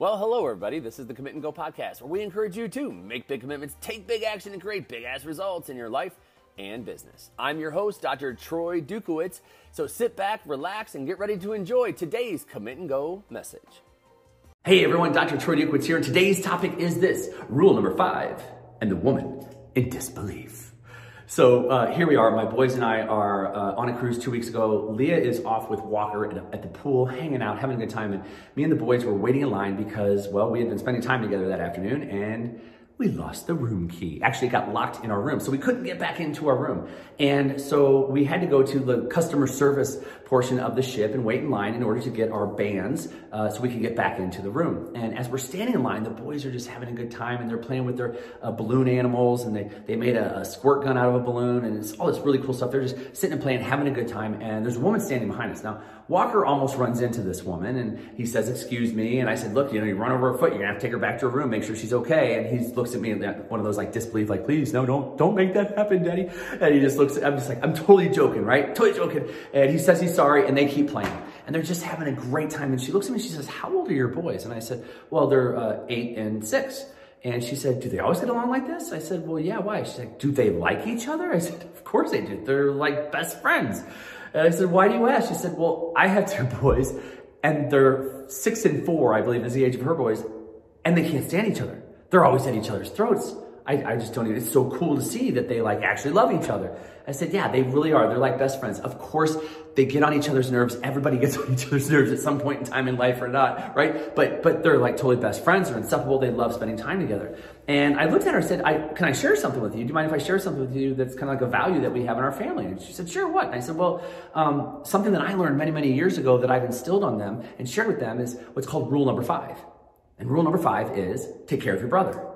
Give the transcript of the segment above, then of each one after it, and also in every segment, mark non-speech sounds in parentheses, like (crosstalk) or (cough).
Well, hello, everybody. This is the Commit and Go podcast, where we encourage you to make big commitments, take big action, and create big ass results in your life and business. I'm your host, Dr. Troy Dukowitz. So sit back, relax, and get ready to enjoy today's Commit and Go message. Hey, everyone. Dr. Troy Dukowitz here, and today's topic is this rule number five and the woman in disbelief. So uh, here we are. My boys and I are uh, on a cruise two weeks ago. Leah is off with Walker at, at, the pool, hanging out, having a good time. And me and the boys were waiting in line because, well, we had been spending time together that afternoon and we lost the room key. Actually, it got locked in our room, so we couldn't get back into our room. And so we had to go to the customer service portion of the ship and wait in line in order to get our bands uh, so we can get back into the room. And as we're standing in line, the boys are just having a good time and they're playing with their uh, balloon animals and they, they made a, a, squirt gun out of a balloon and it's all this really cool stuff. They're just sitting and playing, having a good time. And there's a woman standing behind us. Now, Walker almost runs into this woman and he says, excuse me. And I said, look, you know, you run over her foot, you're gonna have to take her back to her room, make sure she's okay. And he looks at me and one of those like disbelief, like, please, no, don't, don't make that happen, daddy. And he just looks, I'm just like, I'm totally joking, right? Totally joking. And he says he's sorry and they keep playing. And they're just having a great time. And she looks at me and she says, how old are your boys? And I said, well, they're uh, eight and six. And she said, do they always get along like this? I said, well, yeah, why? She's like, do they like each other? I said, of course they do. They're like best friends. And I said, why do you ask? She said, well, I have two (laughs) boys and they're six and four, I believe is the age of her boys, and they can't stand each other. They're always at each other's throats. I, I just don't even, it's so cool to see that they like actually love each other. I said, yeah, they really are. They're like best friends. Of course, they get on each other's nerves. Everybody gets (laughs) on each other's nerves at some point in time in life or not, right? But, but they're like totally best friends. They're inseparable. They love spending time together. And I looked at her and said, I, can I share something with you? Do you mind if I share something with you that's kind of like a value that we have in our family? And she said, sure, what? And I said, well, um, something that I learned many, many years ago that I've instilled on them and shared with them is what's called rule number five. And rule number five is take care of your brother.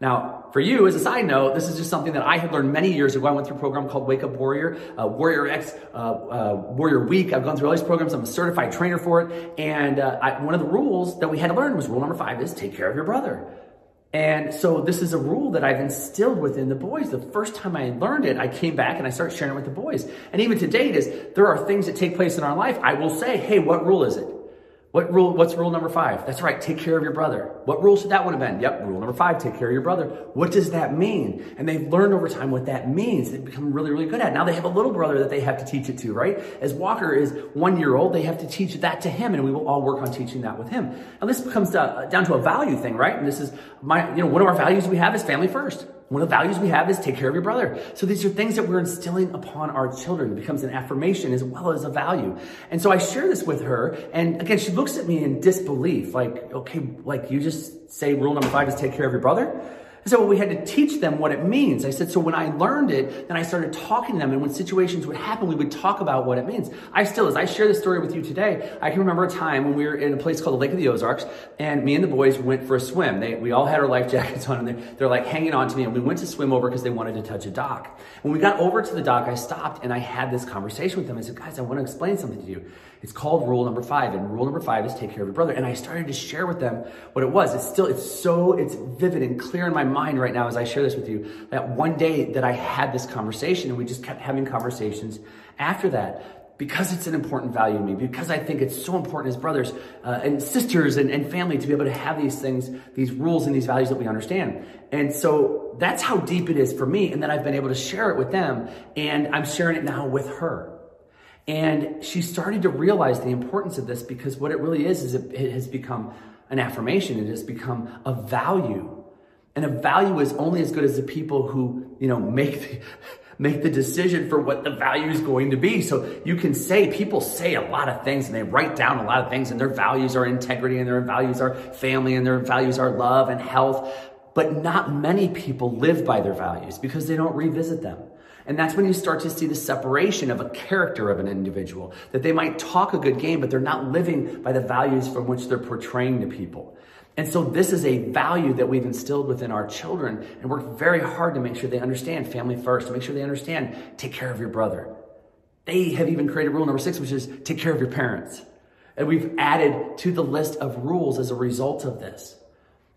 Now, for you, as a side note, this is just something that I had learned many years ago. I went through a program called Wake Up Warrior, uh, Warrior X, uh, uh, Warrior Week. I've gone through all these programs. I'm a certified trainer for it. And uh, I, one of the rules that we had to learn was rule number five is take care of your brother. And so this is a rule that I've instilled within the boys. The first time I learned it, I came back and I started sharing it with the boys. And even to date is there are things that take place in our life. I will say, hey, what rule is it? What rule, what's rule number five? That's right, take care of your brother. What rule should that one have been? Yep, rule number five, take care of your brother. What does that mean? And they've learned over time what that means. They've become really, really good at it. Now they have a little brother that they have to teach it to, right? As Walker is one year old, they have to teach that to him and we will all work on teaching that with him. Now this comes uh, down to a value thing, right? And this is my, you know, one of our values we have is family first. One of the values we have is take care of your brother. So these are things that we're instilling upon our children. It becomes an affirmation as well as a value. And so I share this with her. And again, she looks at me in disbelief, like, okay, like you just say rule number five is take care of your brother. So we had to teach them what it means. I said, so when I learned it, then I started talking to them. And when situations would happen, we would talk about what it means. I still, as I share this story with you today, I can remember a time when we were in a place called the Lake of the Ozarks and me and the boys went for a swim. They, we all had our life (laughs) jackets on and they're, they're like hanging on to me and we went to swim over because they wanted to touch a dock. When we got over to the dock, I stopped and I had this conversation with them. I said, guys, I want to explain something to you. It's called rule number five. And rule number five is take care of your brother. And I started to share with them what it was. It's still, it's so, it's vivid and clear in my mind right now as I share this with you that one day that I had this conversation and we just kept having conversations after that because it's an important value to me, because I think it's so important as brothers uh, and sisters and, and family to be able to have these things, these rules and these values that we understand. And so that's how deep it is for me. And that I've been able to share it with them and I'm sharing it now with her. And she started to realize the importance of this because what it really is, is it, it has become an affirmation. It has become a value. And a value is only as good as the people who, you know, make the, (laughs) make the decision for what the value is going to be. So you can say, people say a lot of things and they write down a lot of things and their values are integrity and their values are family and their values are love and health. But not many people live by their values because they don't revisit them. And that's when you start to see the separation of a character of an individual, that they might talk a good game, but they're not living by the values from which they're portraying to people. And so this is a value that we've instilled within our children and worked very hard to make sure they understand family first, to make sure they understand take care of your brother. They have even created rule number six, which is take care of your parents. And we've added to the list of rules as a result of this.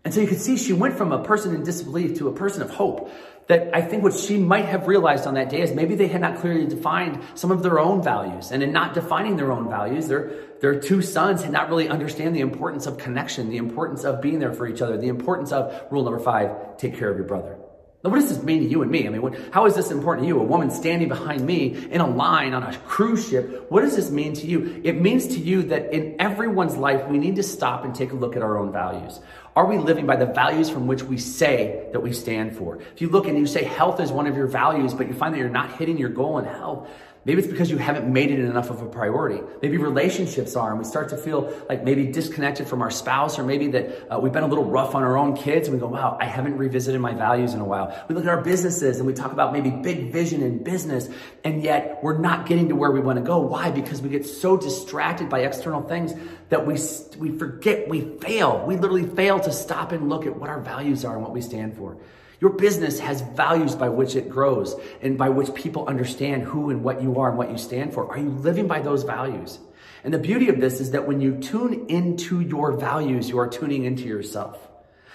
And so you could see she went from a person in disbelief to a person of hope. That I think what she might have realized on that day is maybe they had not clearly defined some of their own values. And in not defining their own values, their, their two sons had not really understand the importance of connection, the importance of being there for each other, the importance of rule number five, take care of your brother. Now, what does this mean to you and me? I mean, what, how is this important to you? A woman standing behind me in a line on a cruise ship. What does this mean to you? It means to you that in everyone's life, we need to stop and take a look at our own values. Are we living by the values from which we say that we stand for? If you look and you say health is one of your values, but you find that you're not hitting your goal in health, Maybe it's because you haven't made it enough of a priority. Maybe relationships are, and we start to feel like maybe disconnected from our spouse, or maybe that uh, we've been a little rough on our own kids, and we go, wow, I haven't revisited my values in a while. We look at our businesses and we talk about maybe big vision in business, and yet we're not getting to where we want to go. Why? Because we get so distracted by external things that we, we forget, we fail. We literally fail to stop and look at what our values are and what we stand for. Your business has values by which it grows and by which people understand who and what you are and what you stand for. Are you living by those values? And the beauty of this is that when you tune into your values, you are tuning into yourself.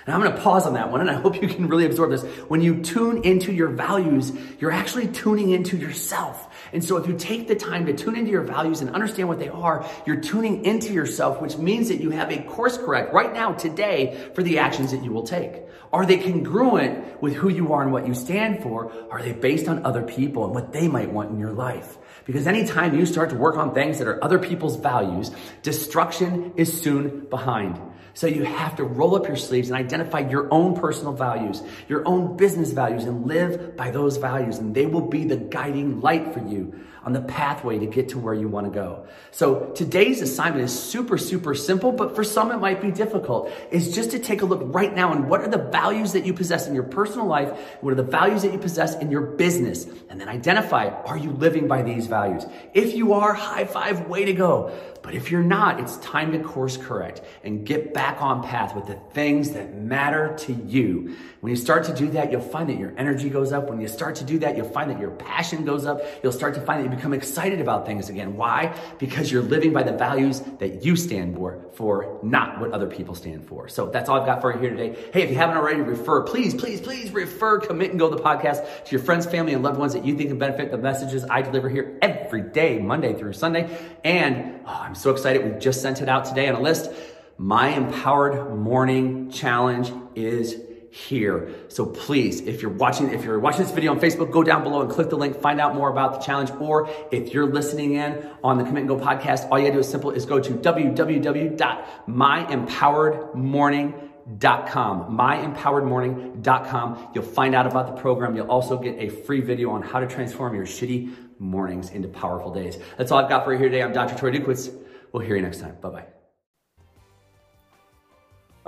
And I'm going to pause on that one and I hope you can really absorb this. When you tune into your values, you're actually tuning into yourself. And so if you take the time to tune into your values and understand what they are, you're tuning into yourself, which means that you have a course correct right now, today, for the actions that you will take. Are they congruent with who you are and what you stand for? Are they based on other people and what they might want in your life? Because anytime you start to work on things that are other people's values, destruction is soon behind. So you have to roll up your sleeves and identify your own personal values, your own business values, and live by those values. And they will be the guiding light for you on the pathway to get to where you want to go. So today's assignment is super, super simple, but for some it might be difficult. Is just to take a look right now and what are the values that you possess in your personal life? What are the values that you possess in your business? And then identify, are you living by these values? If you are, high five, way to go. But if you're not, it's time to course correct and get back on path with the things that matter to you. When you start to do that, you'll find that your energy goes up. When you start to do that, you'll find that your passion goes up. You'll start to find that you become excited about things again. Why? Because you're living by the values that you stand for, for not what other people stand for. So that's all I've got for you here today. Hey, if you haven't already, refer, please, please, please refer Commit and Go the podcast to your friends, family, and loved ones that you think can benefit the messages I deliver here every day, Monday through Sunday. And oh, I'm so excited. We just sent it out today on a list. My Empowered Morning Challenge is here. So please, if you're watching, if you're watching this video on Facebook, go down below and click the link, find out more about the challenge. Or if you're listening in on the Commit and Go podcast, all you gotta do is simple is go to www.myempoweredmorning.com, myempoweredmorning.com. You'll find out about the program. You'll also get a free video on how to transform your shitty mornings into powerful days. That's all I've got for you here today. I'm Dr. Troy Dukowitz. We'll hear you next time. Bye bye.